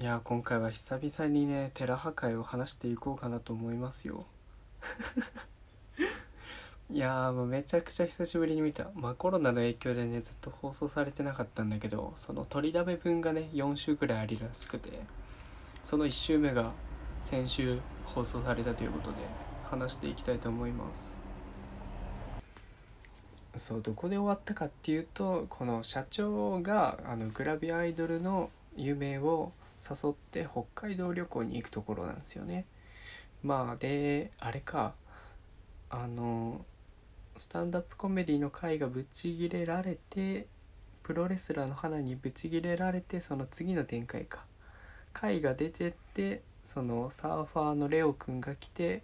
いや今回は久々にね寺破壊を話していこうかなと思いますよ。いやもうめちゃくちゃ久しぶりに見た。まあコロナの影響でねずっと放送されてなかったんだけどその取りだめ分がね4週くらいありらしくてその1週目が先週放送されたということで話していきたいと思います。そうどこで終わったかっていうとこの社長があのグラビアアイドルの夢を誘って北海道旅行に行くところなんですよね。まあであれか。あのスタンダップコメディの回がぶち切れられてプロレスラーの花にぶち切れられてその次の展開か。回が出てってそのサーファーのレオくんが来て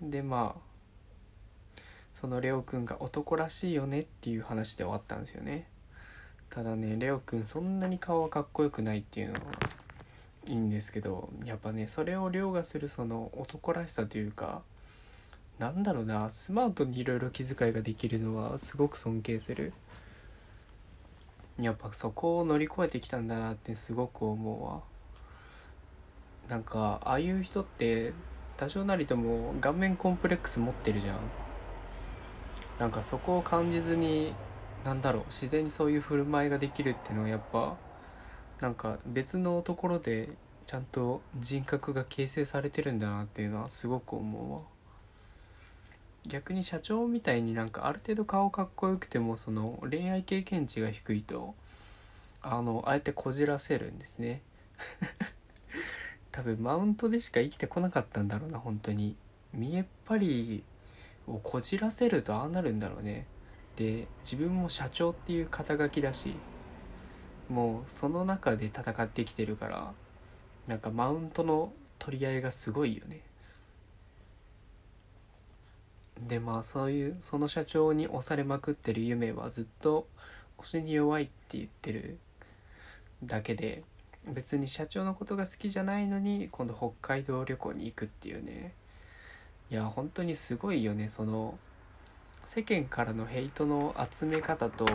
でまあそのレオくんが男らしいよねっていう話で終わったんですよね。ただねレオくんそんなに顔はかっこよくないっていうのはいいんですけどやっぱねそれを凌駕するその男らしさというかなんだろうなスマートにいろいろ気遣いができるのはすごく尊敬する。やっぱそこを乗り越えてきたんだなってすごく思うわ。なんかああいう人って多少なりとも顔面コンプレックス持ってるじゃん。なんかそこを感じずになんだろう自然にそういう振る舞いができるっていうのはやっぱなんか別のところでちゃんと人格が形成されてるんだなっていうのはすごく思うわ。逆に社長みたいになんかある程度顔かっこよくてもその恋愛経験値が低いとあのあえてこじらせるんですね。多分マウントでしか生きてこなかったんだろうな本当に。見えっ張りをこじらせるとああなるんだろうね。で自分も社長っていう肩書きだしもうその中で戦ってきてるからなんかマウントの取り合いがすごいよね。でまあそういうその社長に押されまくってる夢はずっと押しに弱いって言ってるだけで別に社長のことが好きじゃないのに今度北海道旅行に行くっていうね。いや本当にすごいよねその世間からのヘイトの集め方と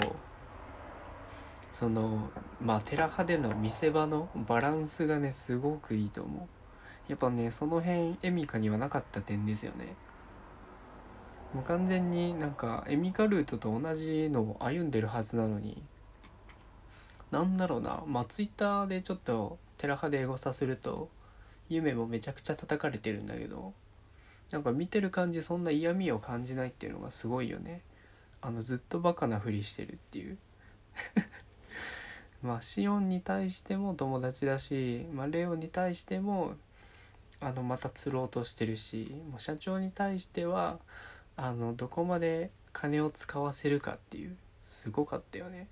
そのまあ寺派での見せ場のバランスがねすごくいいと思う。やっぱねその辺エミカにはなかった点ですよね。もう完全になんかエミカルートと同じのを歩んでるはずなのになんだろうなまあツイッターでちょっと寺派でエゴサすると夢もめちゃくちゃ叩かれてるんだけどなんか見てる感じそんな嫌味を感じないっていうのがすごいよね。あのずっとバカなふりしてるっていう。まあシオンに対しても友達だし、まあ、レオに対してもあのまた釣ろうとしてるしもう社長に対してはあのどこまで金を使わせるかっていうすごかったよね。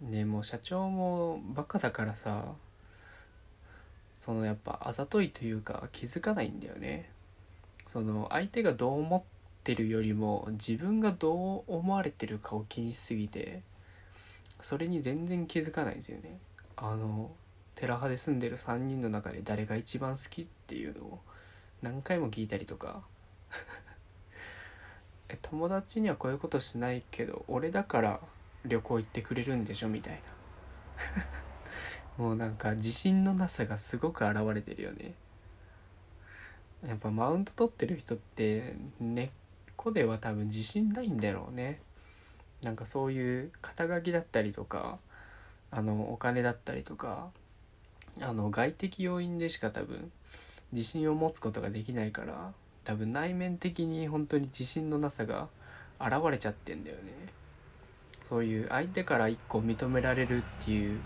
ねもう社長もバカだからさそのやっぱあざといというか気づかないんだよね。その相手がどう思ってるよりも自分がどう思われてるかを気にしすぎてそれに全然気づかないんですよね。あの寺派で住んでる3人の中で誰が一番好きっていうのを何回も聞いたりとか。え友達にはこういうことしないけど俺だから旅行行ってくれるんでしょ？みたいな。もうなんか自信のなさがすごく現れてるよね。やっぱマウント取ってる人って根っこでは多分自信ないんだろうね。なんかそういう肩書きだったりとかあのお金だったりとかあの外的要因でしか多分自信を持つことができないから多分内面的に本当に自信のなさが現れちゃってんだよね。そういう相手から一個認められるっていう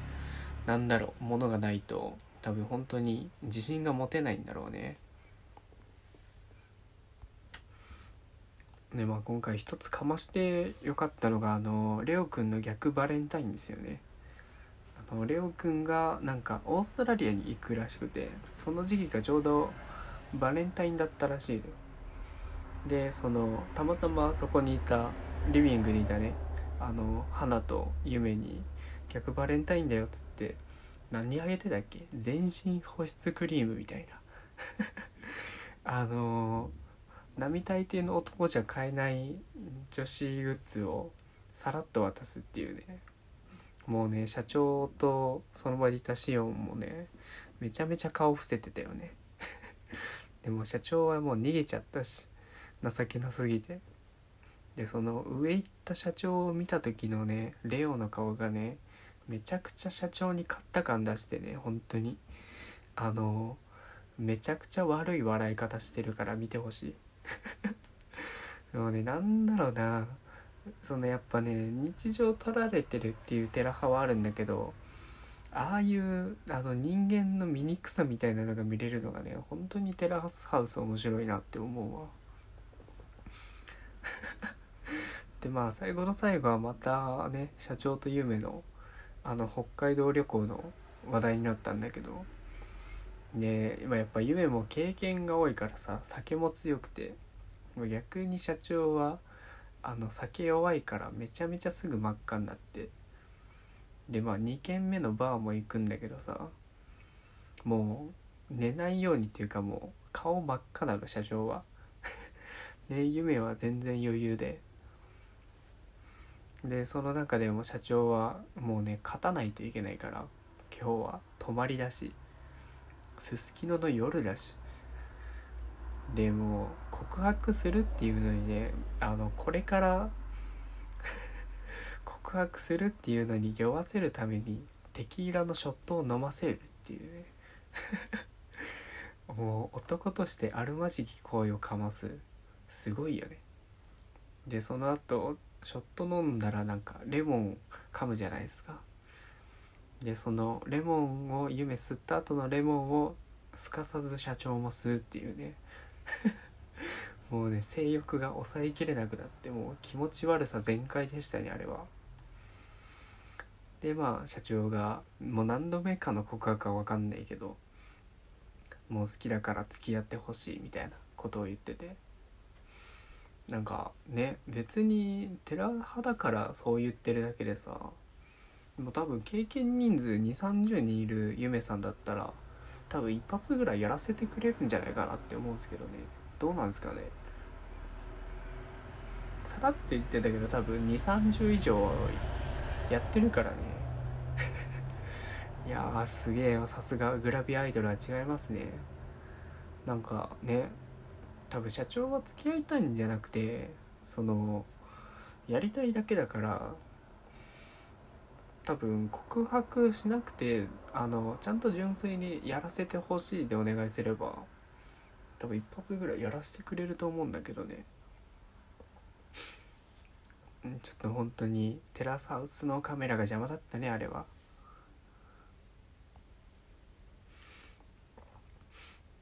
なんだろうものがないと多分本当に自信が持てないんだろうね。ねまあ今回一つかましてよかったのがあのレオくんの逆バレンタインですよね。あのレオくんがなんかオーストラリアに行くらしくてその時期がちょうどバレンタインだったらしいでそのたまたまそこにいたリビングにいたねあの花と夢に「逆バレンタインだよ」っつって何あげてたっけ？全身保湿クリームみたいな。あの並大抵の男じゃ買えない女子グッズをさらっと渡すっていうね。もうね社長とその場にいたシオンもねめちゃめちゃ顔伏せてたよね。でも社長はもう逃げちゃったし情けなすぎて。でその上行った社長を見た時のねレオの顔がねめちゃくちゃ社長に勝った感出してね本当に。あのめちゃくちゃ悪い笑い方してるから見てほしい。で もねなんだろうな。そのやっぱね日常撮られてるっていうテラ派はあるんだけどああいうあの人間の醜さみたいなのが見れるのがね本当にテラハウス面白いなって思うわ。でまあ最後の最後はまたね社長と夢のあの北海道旅行の話題になったんだけど。で今やっぱ夢も経験が多いからさ酒も強くて。逆に社長はあの酒弱いからめちゃめちゃすぐ真っ赤になって。でまあ2軒目のバーも行くんだけどさもう寝ないようにっていうかもう顔真っ赤なの社長は。で夢は全然余裕で。でその中でも社長はもうね勝たないといけないから今日は泊まりだしすすきのの夜だし。でも告白するっていうのにねあのこれから 告白するっていうのに酔わせるためにテキーラのショットを飲ませるっていうね。もう男としてあるまじき行為をかます。すごいよね。でその後ショット飲んだらなんかレモン噛むじゃないですか。でそのレモンを夢吸った後のレモンをすかさず社長も吸うっていうね。もうね性欲が抑えきれなくなってもう気持ち悪さ全開でしたねあれは。でまあ社長がもう何度目かの告白か分かんないけどもう好きだから付き合ってほしいみたいなことを言ってて。なんかね別に寺派だからそう言ってるだけでさもう多分経験人数2 3 0人いるゆめさんだったら多分一発ぐらいやらせてくれるんじゃないかなって思うんですけどね。どうなんですかね。さらって言ってたけど多分2 3 0以上やってるからね。いやすげえさすがグラビアアイドルは違いますね。なんかね多分社長は付き合いたいんじゃなくてそのやりたいだけだから多分告白しなくてあのちゃんと純粋にやらせてほしいでお願いすれば多分一発ぐらいやらせてくれると思うんだけどね。ちょっと本当にテラスハウスのカメラが邪魔だったねあれは。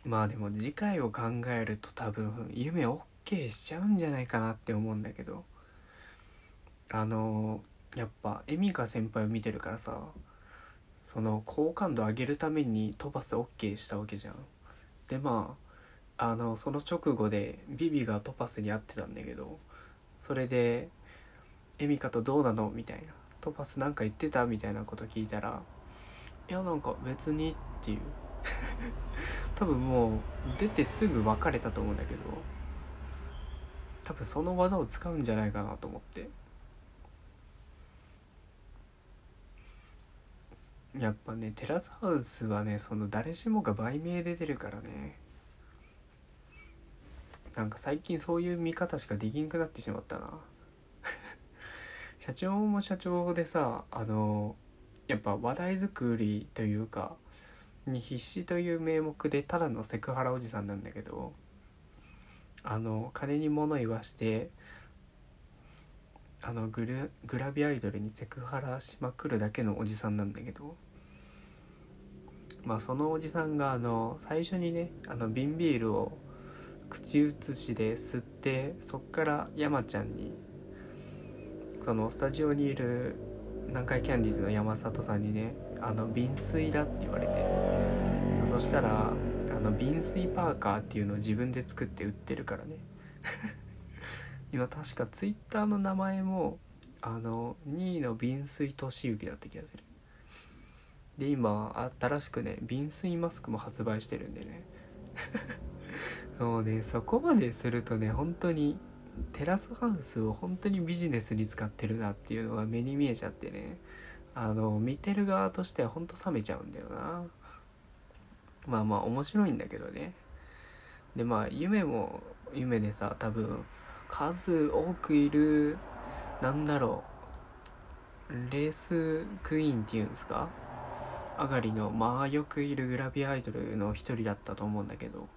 まあでも次回を考えると多分夢 OK しちゃうんじゃないかなって思うんだけどあのやっぱエミカ先輩を見てるからさその好感度上げるために飛ばす OK したわけじゃんでまああのその直後でビビがトパスに会ってたんだけどそれで「エミカとどうなの?」みたいな「トパスなんか言ってた?」みたいなこと聞いたら「いやなんか別に」っていう 多分もう出てすぐ別れたと思うんだけど多分その技を使うんじゃないかなと思って。やっぱねテラスハウスはねその誰しもが売名で出るからね。なんか最近そういう見方しかできんくなってしまったな。社長も社長でさあのやっぱ話題作りというかに必死という名目でただのセクハラおじさんなんだけどあの金に物言わしてあのグルグラビアアイドルにセクハラしまくるだけのおじさんなんだけどまあそのおじさんがあの最初にねあの瓶ビールを口移しで吸ってそっから山ちゃんにそのスタジオにいる南海キャンディーズの山里さんにねあの瓶水だって言われて。そしたらあの瓶水パーカーっていうのを自分で作って売ってるからね。今確かツイッターの名前もあの2位の瓶水俊之だった気がする。で今新しくね瓶水マスクも発売してるんでね。もうねそこまでするとね本当にテラスハウスを本当にビジネスに使ってるなっていうのが目に見えちゃってね。あの見てる側としてはほんと冷めちゃうんだよな。まあまあ面白いんだけどね。でまあ夢も夢でさ多分数多くいるなんだろうレースクイーンっていうんですか？上がりのまあよくいるグラビアアイドルの一人だったと思うんだけど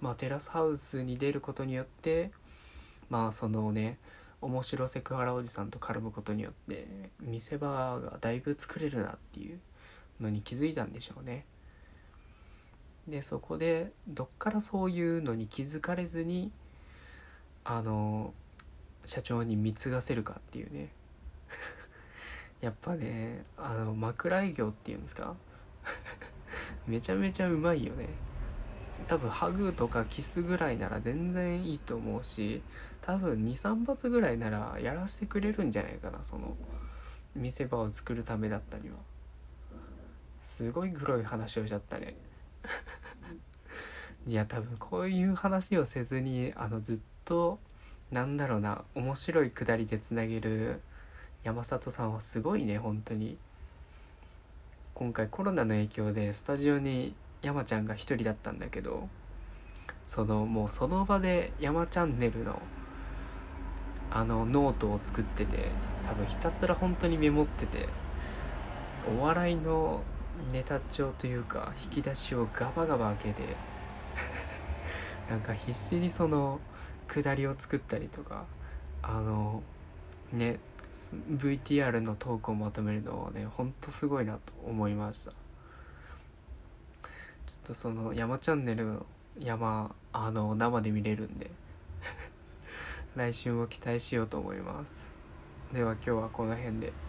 まあテラスハウスに出ることによってまあそのね面白セクハラおじさんと絡むことによって見せ場がだいぶ作れるなっていうのに気づいたんでしょうね。でそこでどっからそういうのに気づかれずにあの社長に貢がせるかっていうね。やっぱねあの枕営業っていうんですか？めちゃめちゃうまいよね。多分ハグとかキスぐらいなら全然いいと思うし多分23発ぐらいならやらせてくれるんじゃないかなその見せ場を作るためだったりは。すごい黒い話をしちゃったね。いや多分こういう話をせずにあのずっとなんだろうな面白いくだりでつなげる山里さんはすごいね本当に。今回コロナの影響でスタジオに山ちゃんが一人だったんだけどそのもうその場で山チャンネルのあのノートを作ってて多分ひたすら本当にメモっててお笑いのネタ帳というか引き出しをガバガバ開けて なんか必死にその下りを作ったりとかあのね VTR のトークをまとめるのはねほんとすごいなと思いました。ちょっとその山チャンネルの山あの生で見れるんで 来週も期待しようと思います。では今日はこの辺で。